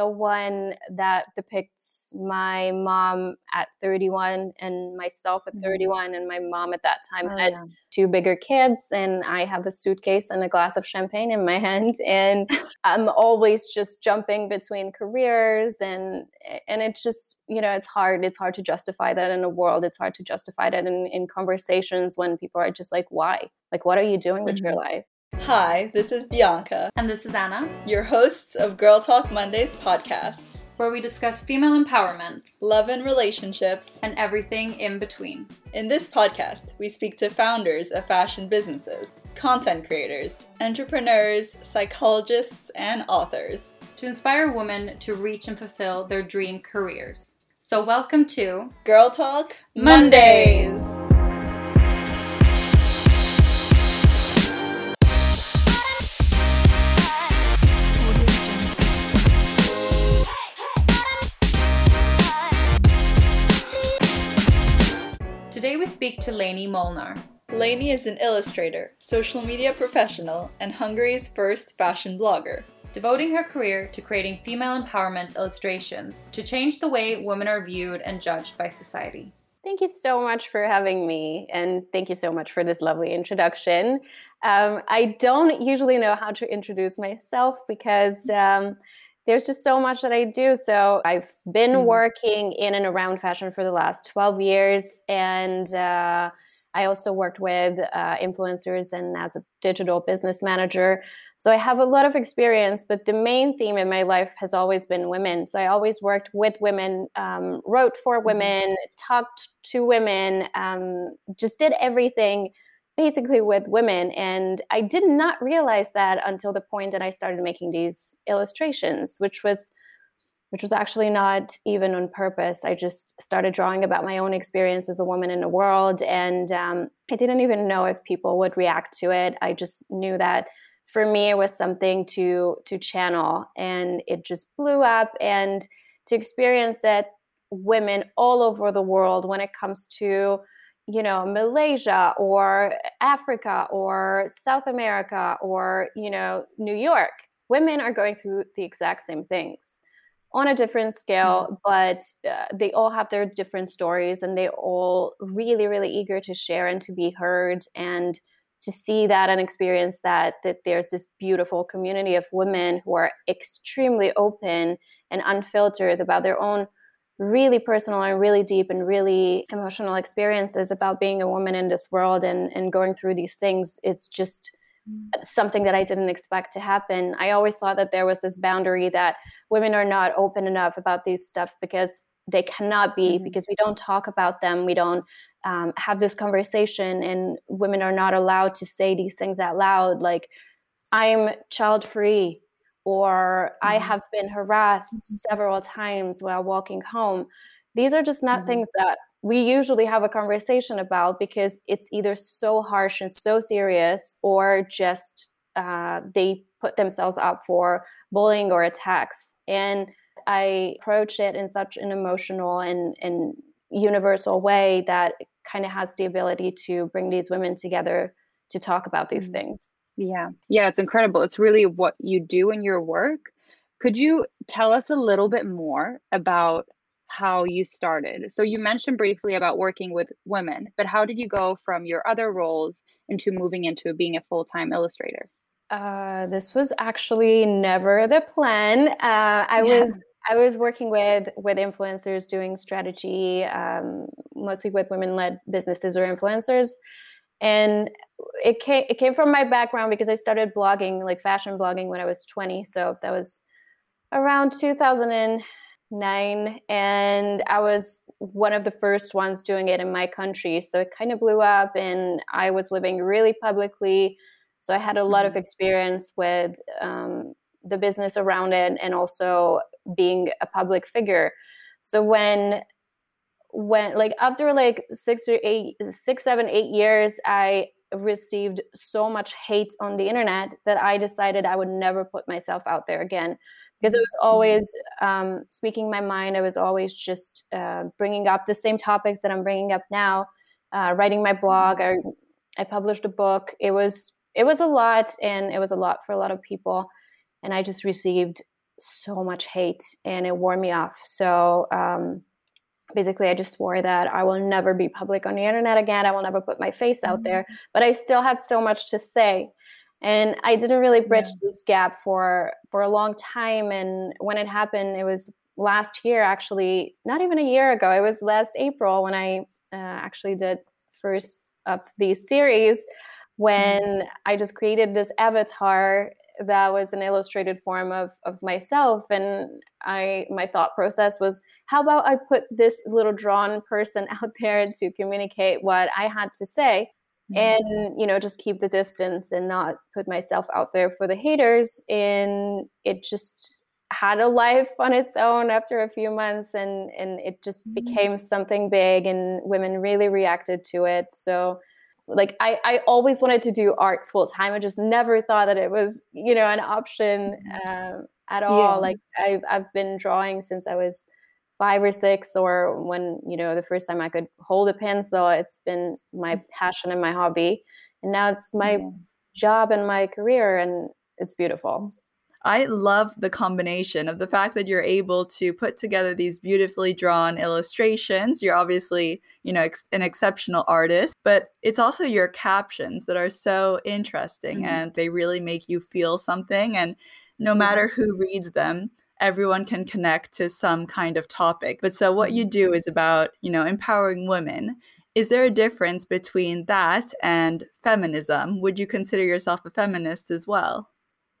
the one that depicts my mom at 31 and myself at mm-hmm. 31 and my mom at that time oh, had yeah. two bigger kids and i have a suitcase and a glass of champagne in my hand and i'm always just jumping between careers and and it's just you know it's hard it's hard to justify that in a world it's hard to justify that in, in conversations when people are just like why like what are you doing with mm-hmm. your life Hi, this is Bianca. And this is Anna, your hosts of Girl Talk Mondays podcast, where we discuss female empowerment, love and relationships, and everything in between. In this podcast, we speak to founders of fashion businesses, content creators, entrepreneurs, psychologists, and authors to inspire women to reach and fulfill their dream careers. So, welcome to Girl Talk Mondays. Mondays. Today we speak to Lainey Molnar. Lainey is an illustrator, social media professional, and Hungary's first fashion blogger. Devoting her career to creating female empowerment illustrations to change the way women are viewed and judged by society. Thank you so much for having me, and thank you so much for this lovely introduction. Um, I don't usually know how to introduce myself because um, there's just so much that I do. So I've been mm-hmm. working in and around fashion for the last 12 years. And uh, I also worked with uh, influencers and as a digital business manager. So I have a lot of experience, but the main theme in my life has always been women. So I always worked with women, um, wrote for mm-hmm. women, talked to women, um, just did everything basically with women. And I did not realize that until the point that I started making these illustrations, which was which was actually not even on purpose. I just started drawing about my own experience as a woman in the world, and um, I didn't even know if people would react to it. I just knew that for me it was something to to channel, and it just blew up. And to experience that women all over the world, when it comes to you know malaysia or africa or south america or you know new york women are going through the exact same things on a different scale mm-hmm. but uh, they all have their different stories and they all really really eager to share and to be heard and to see that and experience that that there's this beautiful community of women who are extremely open and unfiltered about their own really personal and really deep and really emotional experiences about being a woman in this world and, and going through these things. It's just mm. something that i didn't expect to happen. I always thought that there was this boundary that women are not open enough about these stuff because they cannot be mm-hmm. because we don't talk about them. We don't um, have this conversation and women are not allowed to say these things out loud. Like i'm child free or mm-hmm. I have been harassed mm-hmm. several times while walking home. These are just not mm-hmm. things that we usually have a conversation about because it's either so harsh and so serious or just uh, they put themselves up for bullying or attacks. And I approach it in such an emotional and, and universal way that kind of has the ability to bring these women together to talk about these mm-hmm. things. Yeah. Yeah, it's incredible. It's really what you do in your work. Could you tell us a little bit more about how you started? So you mentioned briefly about working with women, but how did you go from your other roles into moving into being a full-time illustrator? Uh, this was actually never the plan. Uh, I yeah. was I was working with with influencers doing strategy, um, mostly with women-led businesses or influencers, and it came it came from my background because I started blogging like fashion blogging when I was 20 so that was around 2009 and I was one of the first ones doing it in my country so it kind of blew up and I was living really publicly. So I had a lot of mm-hmm. experience with um, the business around it and also being a public figure. So when when like after like six or eight six seven eight years i received so much hate on the internet that i decided i would never put myself out there again because i was mm-hmm. always um, speaking my mind i was always just uh, bringing up the same topics that i'm bringing up now uh, writing my blog I, I published a book it was it was a lot and it was a lot for a lot of people and i just received so much hate and it wore me off. So um, basically, I just swore that I will never be public on the internet again. I will never put my face out there. Mm-hmm. But I still had so much to say. And I didn't really bridge yeah. this gap for for a long time. And when it happened, it was last year, actually, not even a year ago. It was last April when I uh, actually did first of these series when mm-hmm. I just created this avatar that was an illustrated form of, of myself and i my thought process was how about i put this little drawn person out there to communicate what i had to say mm-hmm. and you know just keep the distance and not put myself out there for the haters and it just had a life on its own after a few months and and it just mm-hmm. became something big and women really reacted to it so like I, I always wanted to do art full time. I just never thought that it was, you know, an option um, at all. Yeah. Like I've, I've been drawing since I was five or six, or when, you know, the first time I could hold a pencil, it's been my passion and my hobby. And now it's my yeah. job and my career, and it's beautiful. I love the combination of the fact that you're able to put together these beautifully drawn illustrations. You're obviously, you know, ex- an exceptional artist, but it's also your captions that are so interesting mm-hmm. and they really make you feel something. And no matter who reads them, everyone can connect to some kind of topic. But so what you mm-hmm. do is about, you know, empowering women. Is there a difference between that and feminism? Would you consider yourself a feminist as well?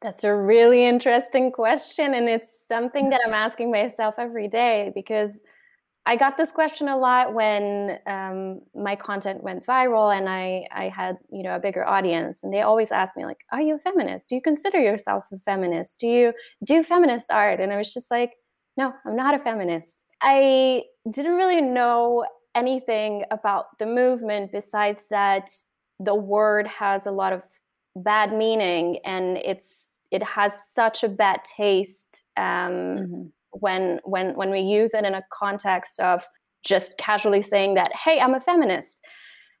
That's a really interesting question. And it's something that I'm asking myself every day because I got this question a lot when um, my content went viral and I, I had, you know, a bigger audience. And they always ask me, like, are you a feminist? Do you consider yourself a feminist? Do you do feminist art? And I was just like, no, I'm not a feminist. I didn't really know anything about the movement besides that the word has a lot of bad meaning and it's it has such a bad taste um, mm-hmm. When when when we use it in a context of just casually saying that hey i'm a feminist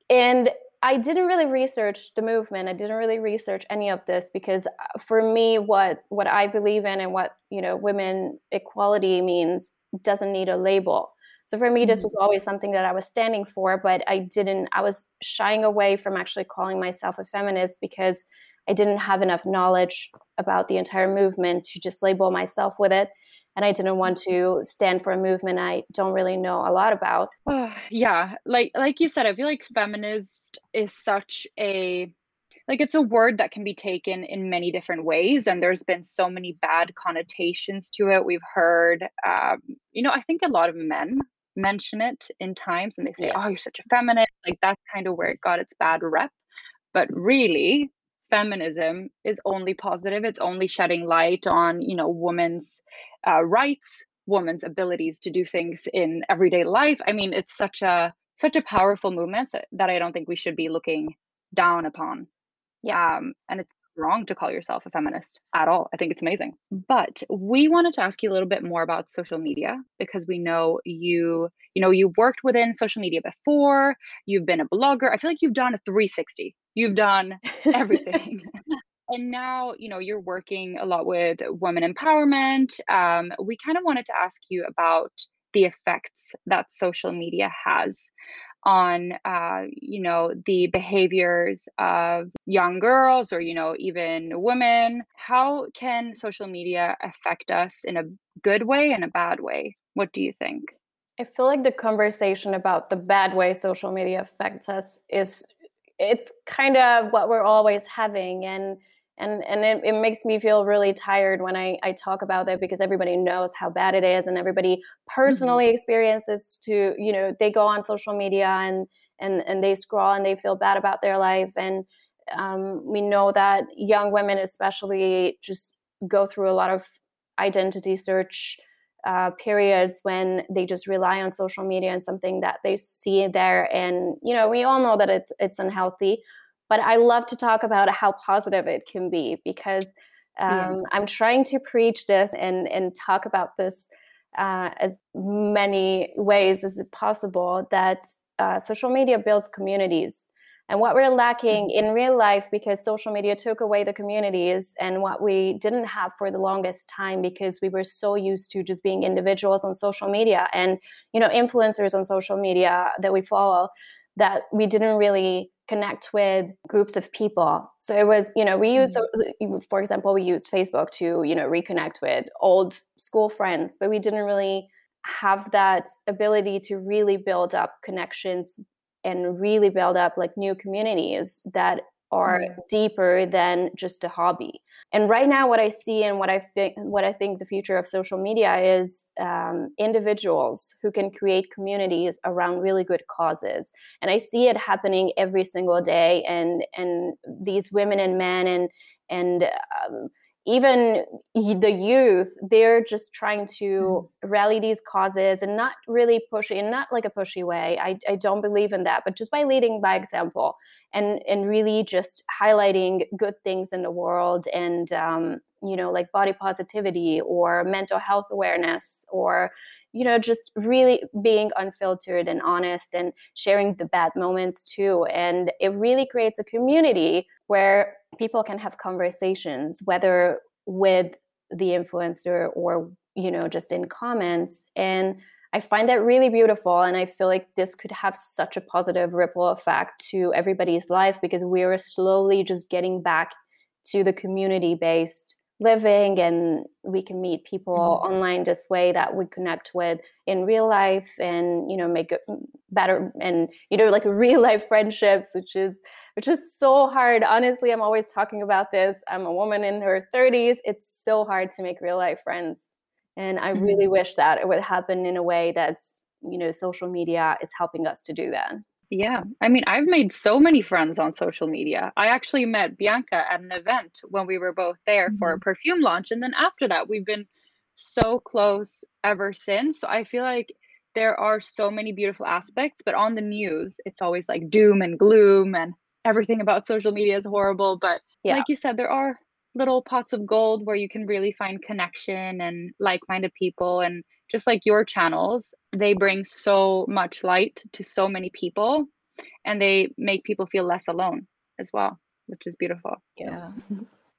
and i didn't really research the movement i didn't really research any of this because uh, for me what what i believe in and what you know women equality means doesn't need a label so for me, this mm-hmm. was always something that I was standing for, but I didn't, I was shying away from actually calling myself a feminist because I didn't have enough knowledge about the entire movement to just label myself with it. And I didn't want to stand for a movement I don't really know a lot about. yeah, like like you said, I feel like feminist is such a like it's a word that can be taken in many different ways and there's been so many bad connotations to it we've heard um, you know i think a lot of men mention it in times and they say yeah. oh you're such a feminist like that's kind of where it got its bad rep but really feminism is only positive. It's only shedding light on you know women's uh, rights women's abilities to do things in everyday life. I mean it's such a such a powerful movement that i don't think we should be looking down upon. Yeah. Um, and it's wrong to call yourself a feminist at all. I think it's amazing. But we wanted to ask you a little bit more about social media because we know you, you know, you've worked within social media before, you've been a blogger. I feel like you've done a 360. You've done everything. and now, you know, you're working a lot with women empowerment. Um, we kind of wanted to ask you about the effects that social media has on uh, you know the behaviors of young girls or you know even women. How can social media affect us in a good way and a bad way? What do you think? I feel like the conversation about the bad way social media affects us is it's kind of what we're always having and and and it, it makes me feel really tired when I, I talk about that because everybody knows how bad it is and everybody mm-hmm. personally mm-hmm. experiences to you know they go on social media and and and they scroll and they feel bad about their life and um, we know that young women especially just go through a lot of identity search uh, periods when they just rely on social media and something that they see there and you know we all know that it's it's unhealthy but I love to talk about how positive it can be because um, yeah. I'm trying to preach this and, and talk about this uh, as many ways as possible that uh, social media builds communities. and what we're lacking mm-hmm. in real life because social media took away the communities and what we didn't have for the longest time because we were so used to just being individuals on social media and you know influencers on social media that we follow that we didn't really connect with groups of people so it was you know we use mm-hmm. for example we used facebook to you know reconnect with old school friends but we didn't really have that ability to really build up connections and really build up like new communities that are mm-hmm. deeper than just a hobby. And right now, what I see and what I think, what I think the future of social media is um, individuals who can create communities around really good causes. And I see it happening every single day. And and these women and men and and um, even the youth they're just trying to mm. rally these causes and not really pushy in not like a pushy way I, I don't believe in that but just by leading by example and and really just highlighting good things in the world and um, you know like body positivity or mental health awareness or you know just really being unfiltered and honest and sharing the bad moments too and it really creates a community where people can have conversations whether with the influencer or you know just in comments and i find that really beautiful and i feel like this could have such a positive ripple effect to everybody's life because we're slowly just getting back to the community based living and we can meet people mm-hmm. online this way that we connect with in real life and you know make it better and you know like real life friendships which is which is so hard honestly i'm always talking about this i'm a woman in her 30s it's so hard to make real life friends and i mm-hmm. really wish that it would happen in a way that's you know social media is helping us to do that yeah. I mean, I've made so many friends on social media. I actually met Bianca at an event when we were both there mm-hmm. for a mm-hmm. perfume launch. And then after that, we've been so close ever since. So I feel like there are so many beautiful aspects, but on the news, it's always like doom and gloom and everything about social media is horrible. But yeah. like you said, there are little pots of gold where you can really find connection and like minded people. And just like your channels, they bring so much light to so many people and they make people feel less alone as well, which is beautiful. Yeah.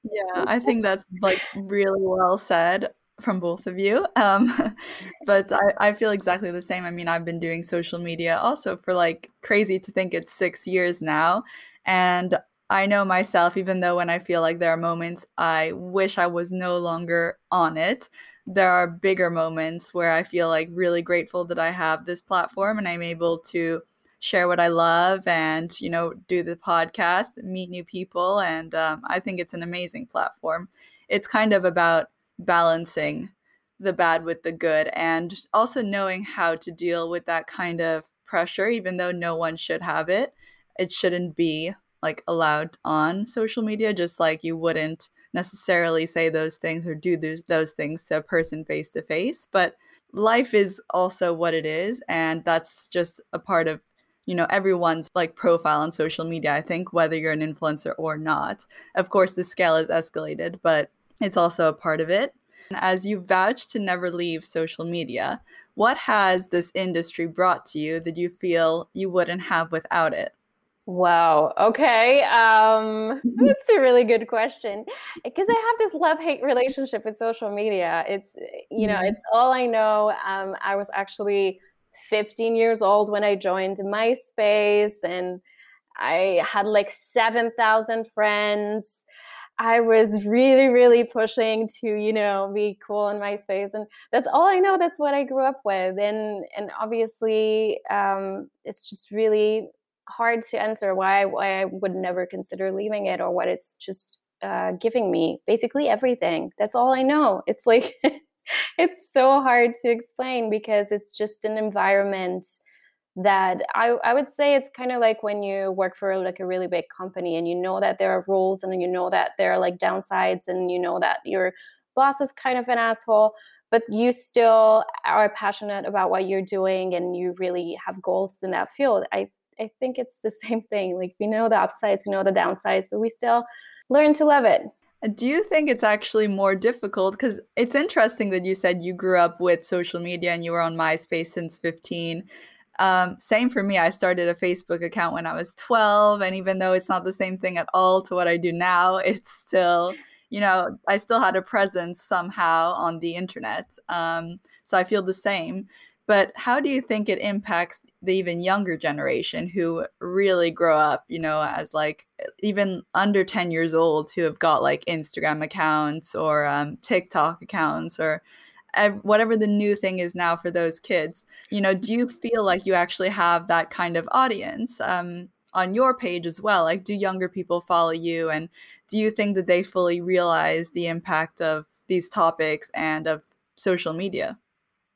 Yeah, I think that's like really well said from both of you. Um, but I, I feel exactly the same. I mean, I've been doing social media also for like crazy to think it's six years now. And I know myself, even though when I feel like there are moments I wish I was no longer on it, there are bigger moments where I feel like really grateful that I have this platform and I'm able to share what I love and, you know, do the podcast, meet new people. And um, I think it's an amazing platform. It's kind of about balancing the bad with the good and also knowing how to deal with that kind of pressure, even though no one should have it. It shouldn't be like allowed on social media, just like you wouldn't necessarily say those things or do those, those things to a person face to face. But life is also what it is. And that's just a part of you know everyone's like profile on social media i think whether you're an influencer or not of course the scale is escalated but it's also a part of it as you vouch to never leave social media what has this industry brought to you that you feel you wouldn't have without it Wow. Okay. Um, that's a really good question because I have this love hate relationship with social media. It's, you know, mm-hmm. it's all I know. Um, I was actually 15 years old when I joined MySpace and I had like 7,000 friends. I was really, really pushing to, you know, be cool in MySpace. And that's all I know. That's what I grew up with. And, and obviously, um, it's just really hard to answer why why I would never consider leaving it or what it's just uh, giving me. Basically everything. That's all I know. It's like it's so hard to explain because it's just an environment that I, I would say it's kind of like when you work for like a really big company and you know that there are rules and you know that there are like downsides and you know that your boss is kind of an asshole but you still are passionate about what you're doing and you really have goals in that field i I think it's the same thing. Like we know the upsides, we know the downsides, but we still learn to love it. Do you think it's actually more difficult? Because it's interesting that you said you grew up with social media and you were on MySpace since 15. Um, same for me. I started a Facebook account when I was 12. And even though it's not the same thing at all to what I do now, it's still, you know, I still had a presence somehow on the internet. Um, so I feel the same. But how do you think it impacts the even younger generation who really grow up, you know, as like even under 10 years old who have got like Instagram accounts or um, TikTok accounts or whatever the new thing is now for those kids? You know do you feel like you actually have that kind of audience um, on your page as well? Like do younger people follow you? And do you think that they fully realize the impact of these topics and of social media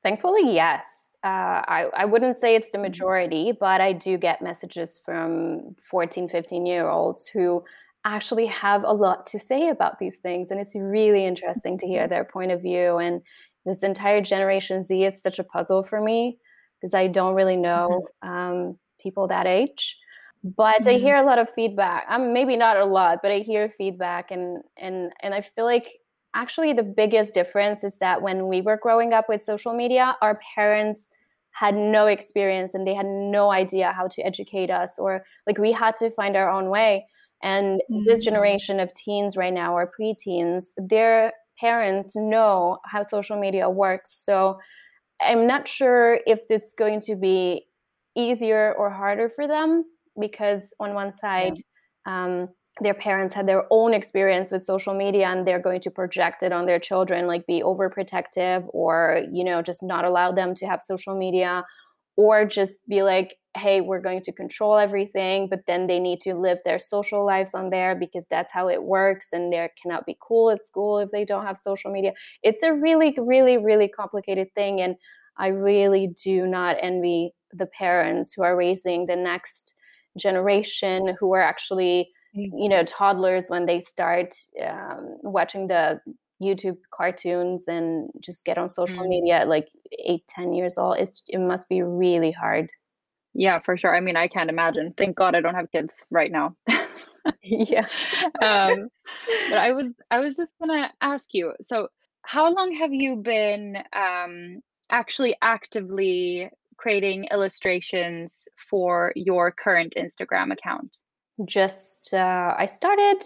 thankfully yes uh, I, I wouldn't say it's the mm-hmm. majority but i do get messages from 14 15 year olds who actually have a lot to say about these things and it's really interesting to hear mm-hmm. their point of view and this entire Generation Z is such a puzzle for me because I don't really know mm-hmm. um, people that age. But mm-hmm. I hear a lot of feedback. I'm um, maybe not a lot, but I hear feedback, and and and I feel like actually the biggest difference is that when we were growing up with social media, our parents had no experience and they had no idea how to educate us, or like we had to find our own way. And mm-hmm. this generation of teens right now, or preteens, they're parents know how social media works. So I'm not sure if it's going to be easier or harder for them because on one side, yeah. um, their parents had their own experience with social media and they're going to project it on their children like be overprotective or you know just not allow them to have social media or just be like hey we're going to control everything but then they need to live their social lives on there because that's how it works and they cannot be cool at school if they don't have social media it's a really really really complicated thing and i really do not envy the parents who are raising the next generation who are actually. You know toddlers when they start um, watching the YouTube cartoons and just get on social mm. media at like eight, ten years old. It's it must be really hard. Yeah, for sure. I mean, I can't imagine. Thank God I don't have kids right now. yeah. um, but I was I was just gonna ask you. So, how long have you been um, actually actively creating illustrations for your current Instagram account? Just uh, I started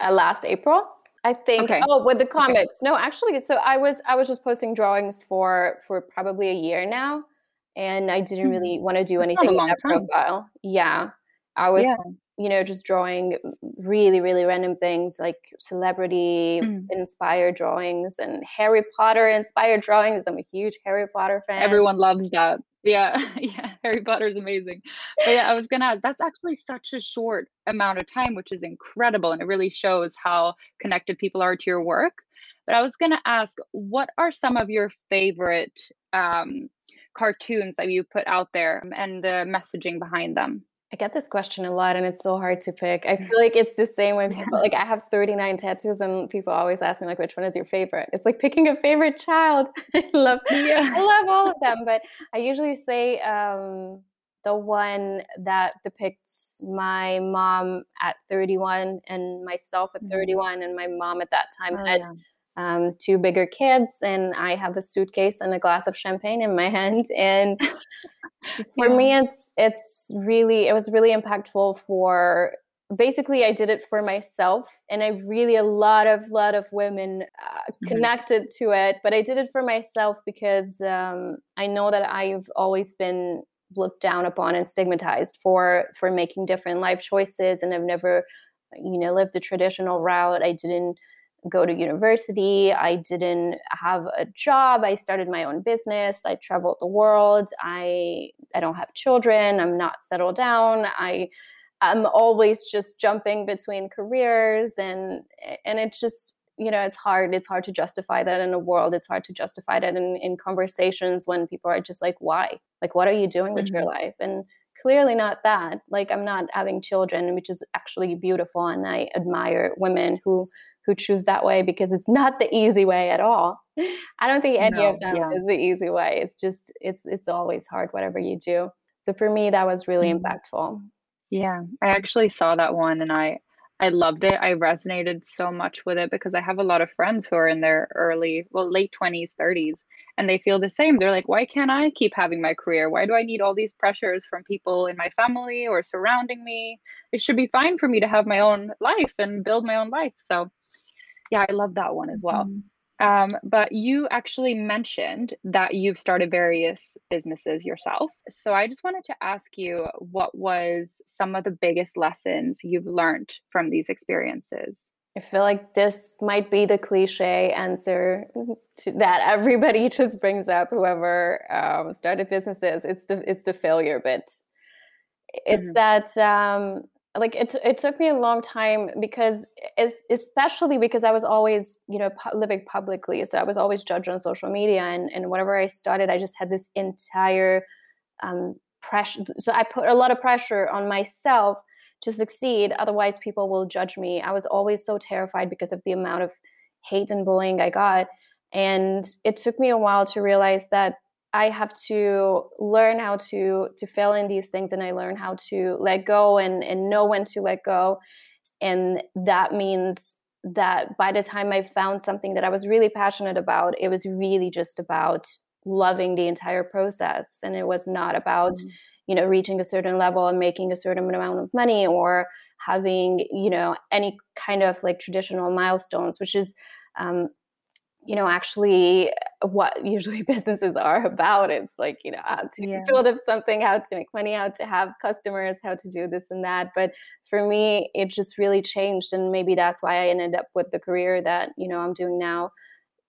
uh, last April. I think. Okay. Oh, with the comics. Okay. No, actually, so I was I was just posting drawings for for probably a year now, and I didn't mm-hmm. really want to do That's anything in that time. profile. Yeah, I was. Yeah. You know, just drawing really, really random things like celebrity mm. inspired drawings and Harry Potter inspired drawings. I'm a huge Harry Potter fan. Everyone loves that. Yeah, yeah, Harry Potter is amazing. But yeah, I was gonna ask, that's actually such a short amount of time, which is incredible. And it really shows how connected people are to your work. But I was gonna ask, what are some of your favorite um, cartoons that you put out there and the messaging behind them? I get this question a lot and it's so hard to pick. I feel like it's the same when people like I have 39 tattoos and people always ask me like which one is your favorite? It's like picking a favorite child. I love yeah. I love all of them, but I usually say um, the one that depicts my mom at 31 and myself at mm-hmm. 31 and my mom at that time oh, had yeah um, two bigger kids, and I have a suitcase and a glass of champagne in my hand. And for yeah. me, it's it's really it was really impactful for basically I did it for myself, and I really a lot of lot of women uh, mm-hmm. connected to it. But I did it for myself because um, I know that I've always been looked down upon and stigmatized for for making different life choices, and I've never you know lived the traditional route. I didn't go to university. I didn't have a job. I started my own business. I traveled the world. I I don't have children. I'm not settled down. I I'm always just jumping between careers and and it's just you know it's hard it's hard to justify that in a world it's hard to justify that in, in conversations when people are just like why like what are you doing with mm-hmm. your life and clearly not that like i'm not having children which is actually beautiful and i admire women who who choose that way because it's not the easy way at all. I don't think any no, of them yeah. is the easy way. It's just it's it's always hard whatever you do. So for me that was really mm-hmm. impactful. Yeah, I actually saw that one and I I loved it. I resonated so much with it because I have a lot of friends who are in their early, well, late 20s, 30s, and they feel the same. They're like, why can't I keep having my career? Why do I need all these pressures from people in my family or surrounding me? It should be fine for me to have my own life and build my own life. So, yeah, I love that one as well. Mm-hmm. Um, but you actually mentioned that you've started various businesses yourself. So I just wanted to ask you what was some of the biggest lessons you've learned from these experiences? I feel like this might be the cliche answer that everybody just brings up. Whoever um, started businesses, it's the it's the failure bit. It's mm-hmm. that um, like it it took me a long time because especially because I was always you know living publicly, so I was always judged on social media, and and whatever I started, I just had this entire um, pressure. So I put a lot of pressure on myself to succeed. Otherwise people will judge me. I was always so terrified because of the amount of hate and bullying i got. And it took me a while to realize that i have to learn how to to fail in these things and i learn how to let go and and know when to let go. And that means that by the time i found something that i was really passionate about it was really just about loving the entire process. And it was not about mm-hmm you know reaching a certain level and making a certain amount of money or having you know any kind of like traditional milestones which is um, you know actually uh, what usually businesses are about it's like you know how to yeah. build up something how to make money how to have customers how to do this and that but for me it just really changed and maybe that's why i ended up with the career that you know i'm doing now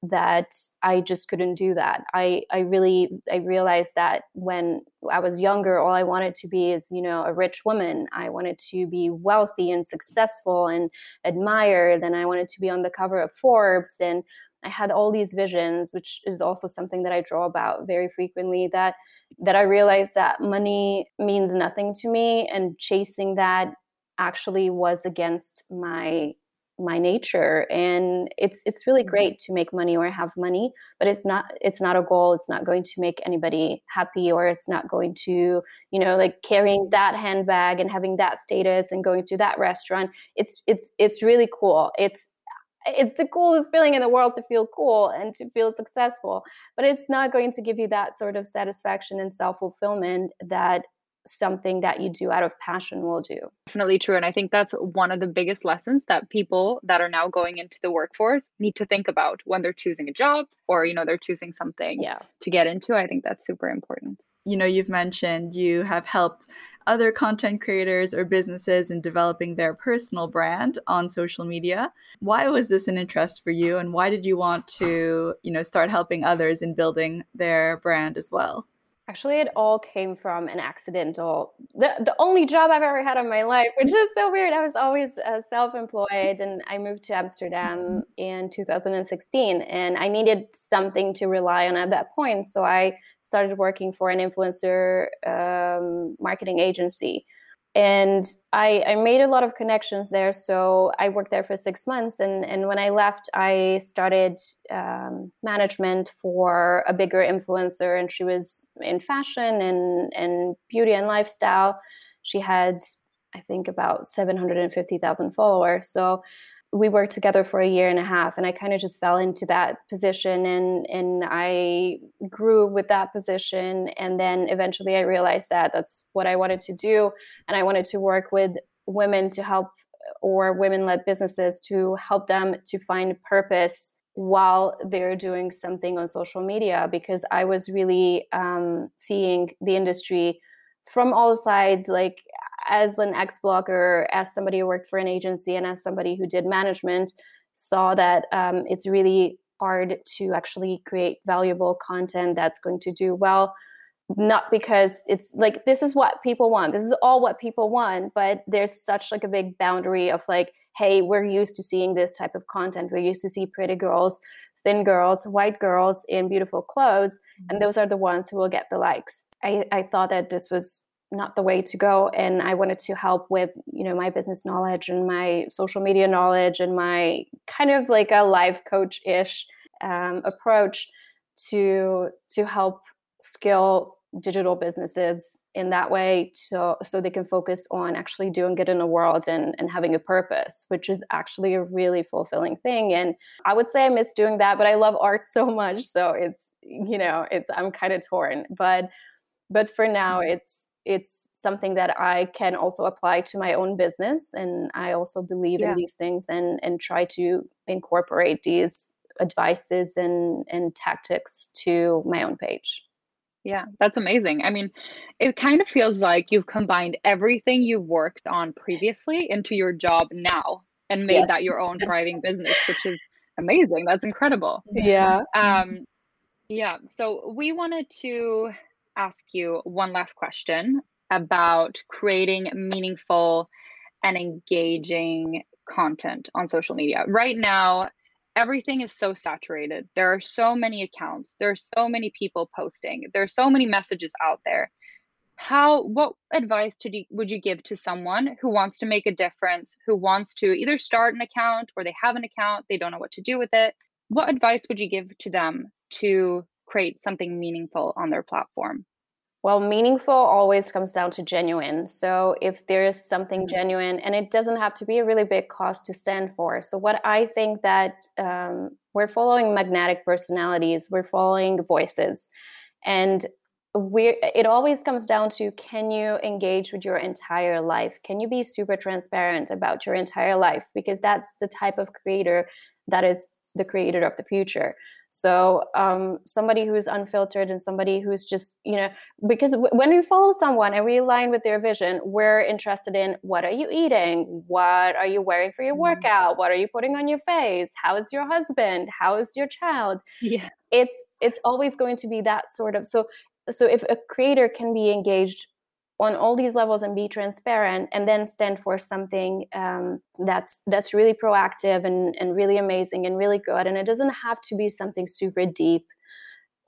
that I just couldn't do that. I I really I realized that when I was younger, all I wanted to be is you know a rich woman. I wanted to be wealthy and successful and admired, and I wanted to be on the cover of Forbes. And I had all these visions, which is also something that I draw about very frequently. That that I realized that money means nothing to me, and chasing that actually was against my my nature and it's it's really mm-hmm. great to make money or have money but it's not it's not a goal it's not going to make anybody happy or it's not going to you know like carrying that handbag and having that status and going to that restaurant it's it's it's really cool it's it's the coolest feeling in the world to feel cool and to feel successful but it's not going to give you that sort of satisfaction and self-fulfillment that something that you do out of passion will do. Definitely true. And I think that's one of the biggest lessons that people that are now going into the workforce need to think about when they're choosing a job or, you know, they're choosing something yeah. to get into. I think that's super important. You know, you've mentioned you have helped other content creators or businesses in developing their personal brand on social media. Why was this an interest for you and why did you want to, you know, start helping others in building their brand as well? Actually, it all came from an accidental, the, the only job I've ever had in my life, which is so weird. I was always uh, self employed and I moved to Amsterdam mm-hmm. in 2016 and I needed something to rely on at that point. So I started working for an influencer um, marketing agency and I, I, made a lot of connections there. So I worked there for six months, and and when I left, I started um, management for a bigger influencer, and she was in fashion and and beauty and lifestyle. She had, I think, about seven hundred and fifty thousand followers. So we worked together for a year and a half and i kind of just fell into that position and and i grew with that position and then eventually i realized that that's what i wanted to do and i wanted to work with women to help or women led businesses to help them to find purpose while they're doing something on social media because i was really um, seeing the industry from all sides like as an ex blogger, as somebody who worked for an agency, and as somebody who did management, saw that um, it's really hard to actually create valuable content that's going to do well. Not because it's like this is what people want. This is all what people want but there's such like a big boundary of like hey we're used to seeing this type of content. We're used to see pretty girls thin girls white girls in beautiful clothes and mm-hmm. those are the ones who will get the likes. I, I thought that this was not the way to go and i wanted to help with you know my business knowledge and my social media knowledge and my kind of like a life coach ish um, approach to to help scale digital businesses in that way so so they can focus on actually doing good in the world and and having a purpose which is actually a really fulfilling thing and i would say i miss doing that but i love art so much so it's you know it's i'm kind of torn but but for now mm-hmm. it's it's something that i can also apply to my own business and i also believe yeah. in these things and and try to incorporate these advices and and tactics to my own page yeah, that's amazing. I mean, it kind of feels like you've combined everything you've worked on previously into your job now and made that your own thriving business, which is amazing. That's incredible. Yeah. Um yeah, so we wanted to ask you one last question about creating meaningful and engaging content on social media. Right now, everything is so saturated. There are so many accounts. There are so many people posting. There are so many messages out there. How what advice to would you give to someone who wants to make a difference, who wants to either start an account or they have an account, they don't know what to do with it? What advice would you give to them to create something meaningful on their platform? Well, meaningful always comes down to genuine. So if there is something mm-hmm. genuine, and it doesn't have to be a really big cost to stand for. So what I think that um, we're following magnetic personalities, we're following voices, and we it always comes down to can you engage with your entire life? Can you be super transparent about your entire life? Because that's the type of creator that is the creator of the future. So um, somebody who's unfiltered and somebody who's just, you know, because w- when we follow someone and we align with their vision, we're interested in what are you eating? What are you wearing for your mm-hmm. workout? What are you putting on your face? How is your husband? How is your child? Yeah. It's it's always going to be that sort of so so if a creator can be engaged on all these levels and be transparent and then stand for something um, that's that's really proactive and, and really amazing and really good. And it doesn't have to be something super deep.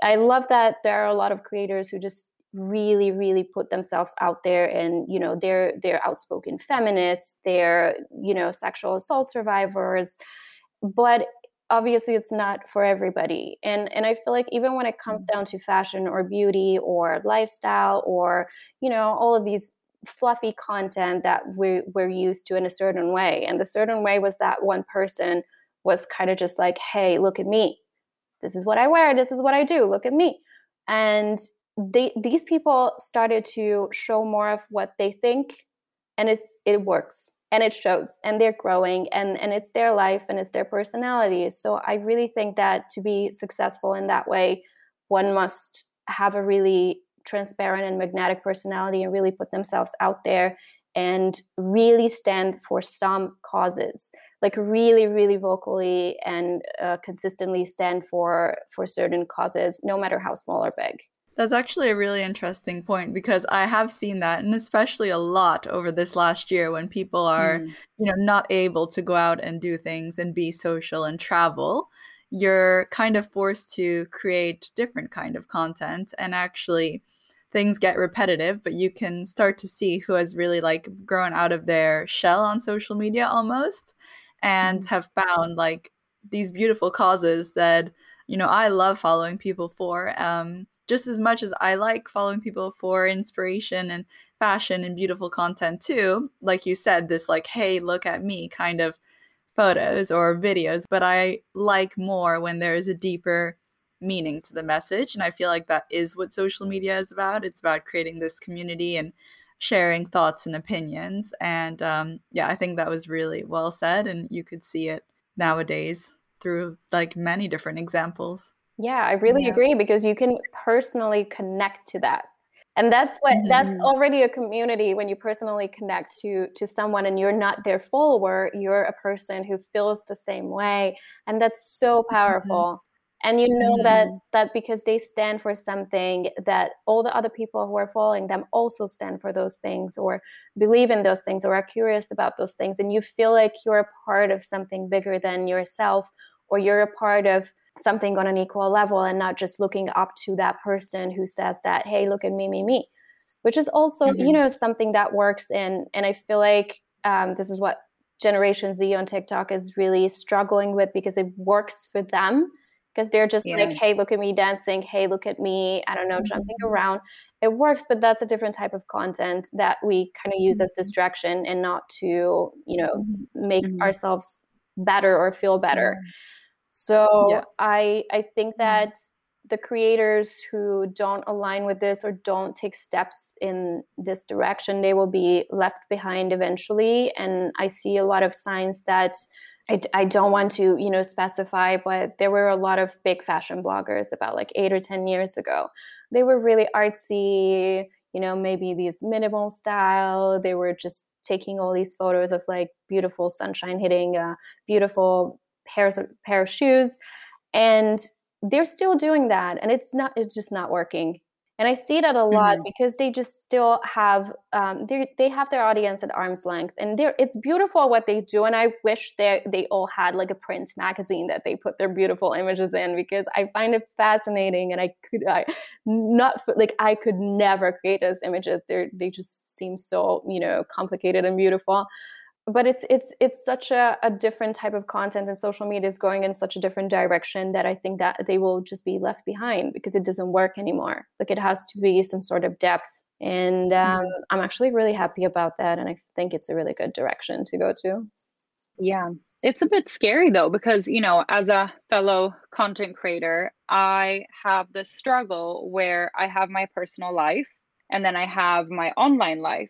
I love that there are a lot of creators who just really really put themselves out there and you know they're they're outspoken feminists they're you know sexual assault survivors. But obviously it's not for everybody and and i feel like even when it comes mm-hmm. down to fashion or beauty or lifestyle or you know all of these fluffy content that we, we're used to in a certain way and the certain way was that one person was kind of just like hey look at me. This is what i wear. This is what i do. Look at me. And they, these people started to show more of what they think and it's it works and it shows and they're growing and and it's their life and it's their personality. So i really think that to be successful in that way one must have a really transparent and magnetic personality and really put themselves out there and really stand for some causes. Like really really vocally and uh, consistently stand for for certain causes no matter how small or big that's actually a really interesting point because I have seen that, and especially a lot over this last year when people are, mm. you know, not able to go out and do things and be social and travel. You're kind of forced to create different kind of content, and actually, things get repetitive. But you can start to see who has really like grown out of their shell on social media almost, and mm. have found like these beautiful causes that you know I love following people for. Um, just as much as I like following people for inspiration and fashion and beautiful content too, like you said, this like, hey, look at me kind of photos or videos, but I like more when there is a deeper meaning to the message. And I feel like that is what social media is about. It's about creating this community and sharing thoughts and opinions. And um, yeah, I think that was really well said. And you could see it nowadays through like many different examples. Yeah, I really yeah. agree because you can personally connect to that. And that's what mm-hmm. that's already a community when you personally connect to to someone and you're not their follower, you're a person who feels the same way and that's so mm-hmm. powerful. Mm-hmm. And you know mm-hmm. that that because they stand for something that all the other people who are following them also stand for those things or believe in those things or are curious about those things and you feel like you're a part of something bigger than yourself or you're a part of something on an equal level and not just looking up to that person who says that hey look at me me me which is also mm-hmm. you know something that works in and i feel like um, this is what generation z on tiktok is really struggling with because it works for them because they're just Yeah. like, hey, look at me dancing. Hey, look at me, I don't know, jumping around. It works, but that's a different type of content that we kind of use as distraction and not to, you know, make Mhm. ourselves better or feel better. So Yes. I I think mm-hmm. that the creators who don't align with this or don't take steps in this direction, they will be left behind eventually. And I see a lot of signs that I, I don't want to, you know, specify, but there were a lot of big fashion bloggers about like eight or 10 years ago. They were really artsy, you know, maybe these minimal style. They were just taking all these photos of like beautiful sunshine hitting a beautiful pairs of pair of shoes. And they're still doing that and it's not it's just not working and i see that a lot Mhm. because they just still have um, they they have their audience at arm's length and they're it's beautiful what they do and i wish they they all had like a print magazine that they put their beautiful images in because i find it fascinating and i could i not like i could never create those images they they just seem so you know complicated and beautiful but it's it's it's such a, a different type of content and social media is going in such a different direction that i think that they will just be left behind because it doesn't work anymore like it has to be some sort of depth and um, i'm actually really happy about that and i think it's a really good direction to go to Yeah. It's a bit scary though, because, you know, as a fellow content creator, I have this struggle where I have my personal life and then I have my online life.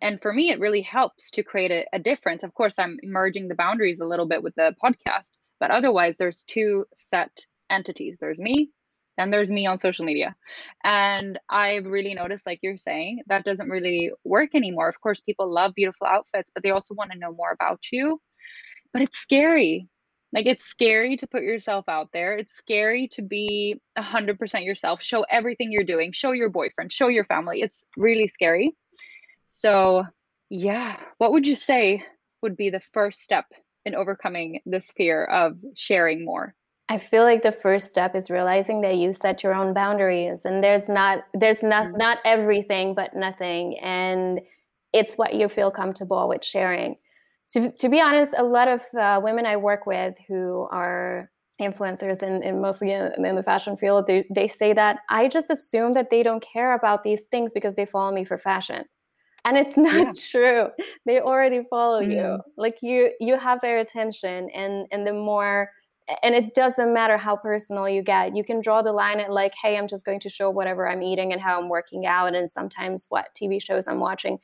And for me, it really helps to create a, a difference. Of course, I'm merging the boundaries a little bit with the podcast, but otherwise, there's two set entities there's me, and there's me on social media. And I've really noticed, like you're saying, that doesn't really work anymore. Of course, people love beautiful outfits, but they also want to know more about you but it's scary. Like it's scary to put yourself out there. It's scary to be 100% yourself. Show everything you're doing. Show your boyfriend, show your family. It's really scary. So, yeah, what would you say would be the first step in overcoming this fear of sharing more? I feel like the first step is realizing that you set your own boundaries and there's not there's not Mhm. not everything but nothing and it's what you feel comfortable with sharing. So to be honest, a lot of uh, women I work with who are influencers and, and mostly in, in the fashion field, they, they say that I just assume that they don't care about these things because they follow me for fashion. And it's not Yeah. true. They already follow you. Mm. Like you you have their attention and and the more and it doesn't matter how personal you get you can draw the line at like hey i'm just going to show whatever i'm eating and how i'm working out and sometimes what tv shows i'm watching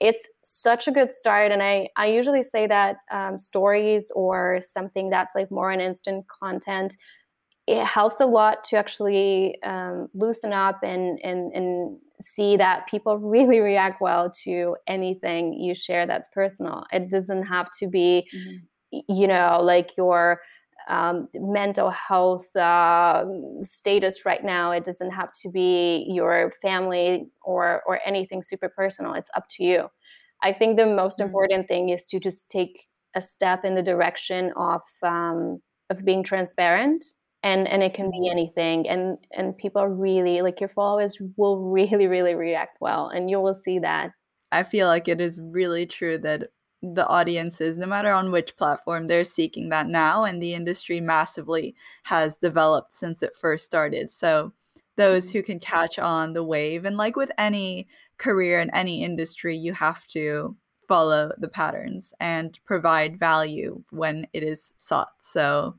it's such a good start and i i usually say that um, stories or something that's like more an instant content it helps a lot to actually um, loosen up and, and and see that people really react well to anything you share that's personal it doesn't have to be y- you know like your um, mental health uh, status right now. It doesn't have to be your family or or anything super personal. It's up to you. I think the most Mhm. important thing is to just take a step in the direction of um, of being transparent. And, and it can be mm-hmm. anything and and people really like your followers will really really react well and you will see that I feel like it is really true that the audiences, no matter on which platform, they're seeking that now, and the industry massively has developed since it first started. So, those mm-hmm. who can catch on the wave, and like with any career in any industry, you have to follow the patterns and provide value when it is sought. So,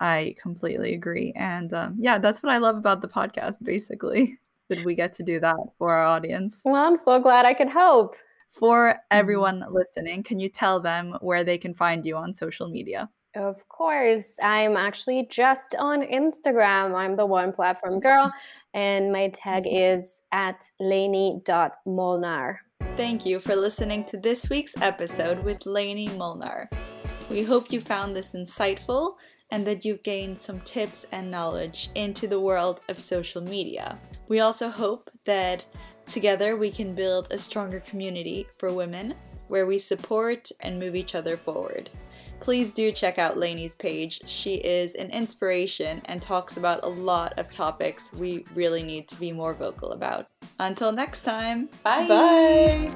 I completely agree. And um, yeah, that's what I love about the podcast, basically, that we get to do that for our audience. well i'm so glad i could help For everyone listening, can you tell them where they can find you on social media? Of course. I'm actually just on Instagram. I'm the one platform girl, and my tag is at lainey.molnar. Thank you for listening to this week's episode with Lainey Molnar. We hope you found this insightful and that you've gained some tips and knowledge into the world of social media. We also hope that together we can build a stronger community for women where we support and move each other forward. Please do check out Lainey's page. She is an inspiration and talks about a lot of topics we really need to be more vocal about. Until next time, Bye. Bye.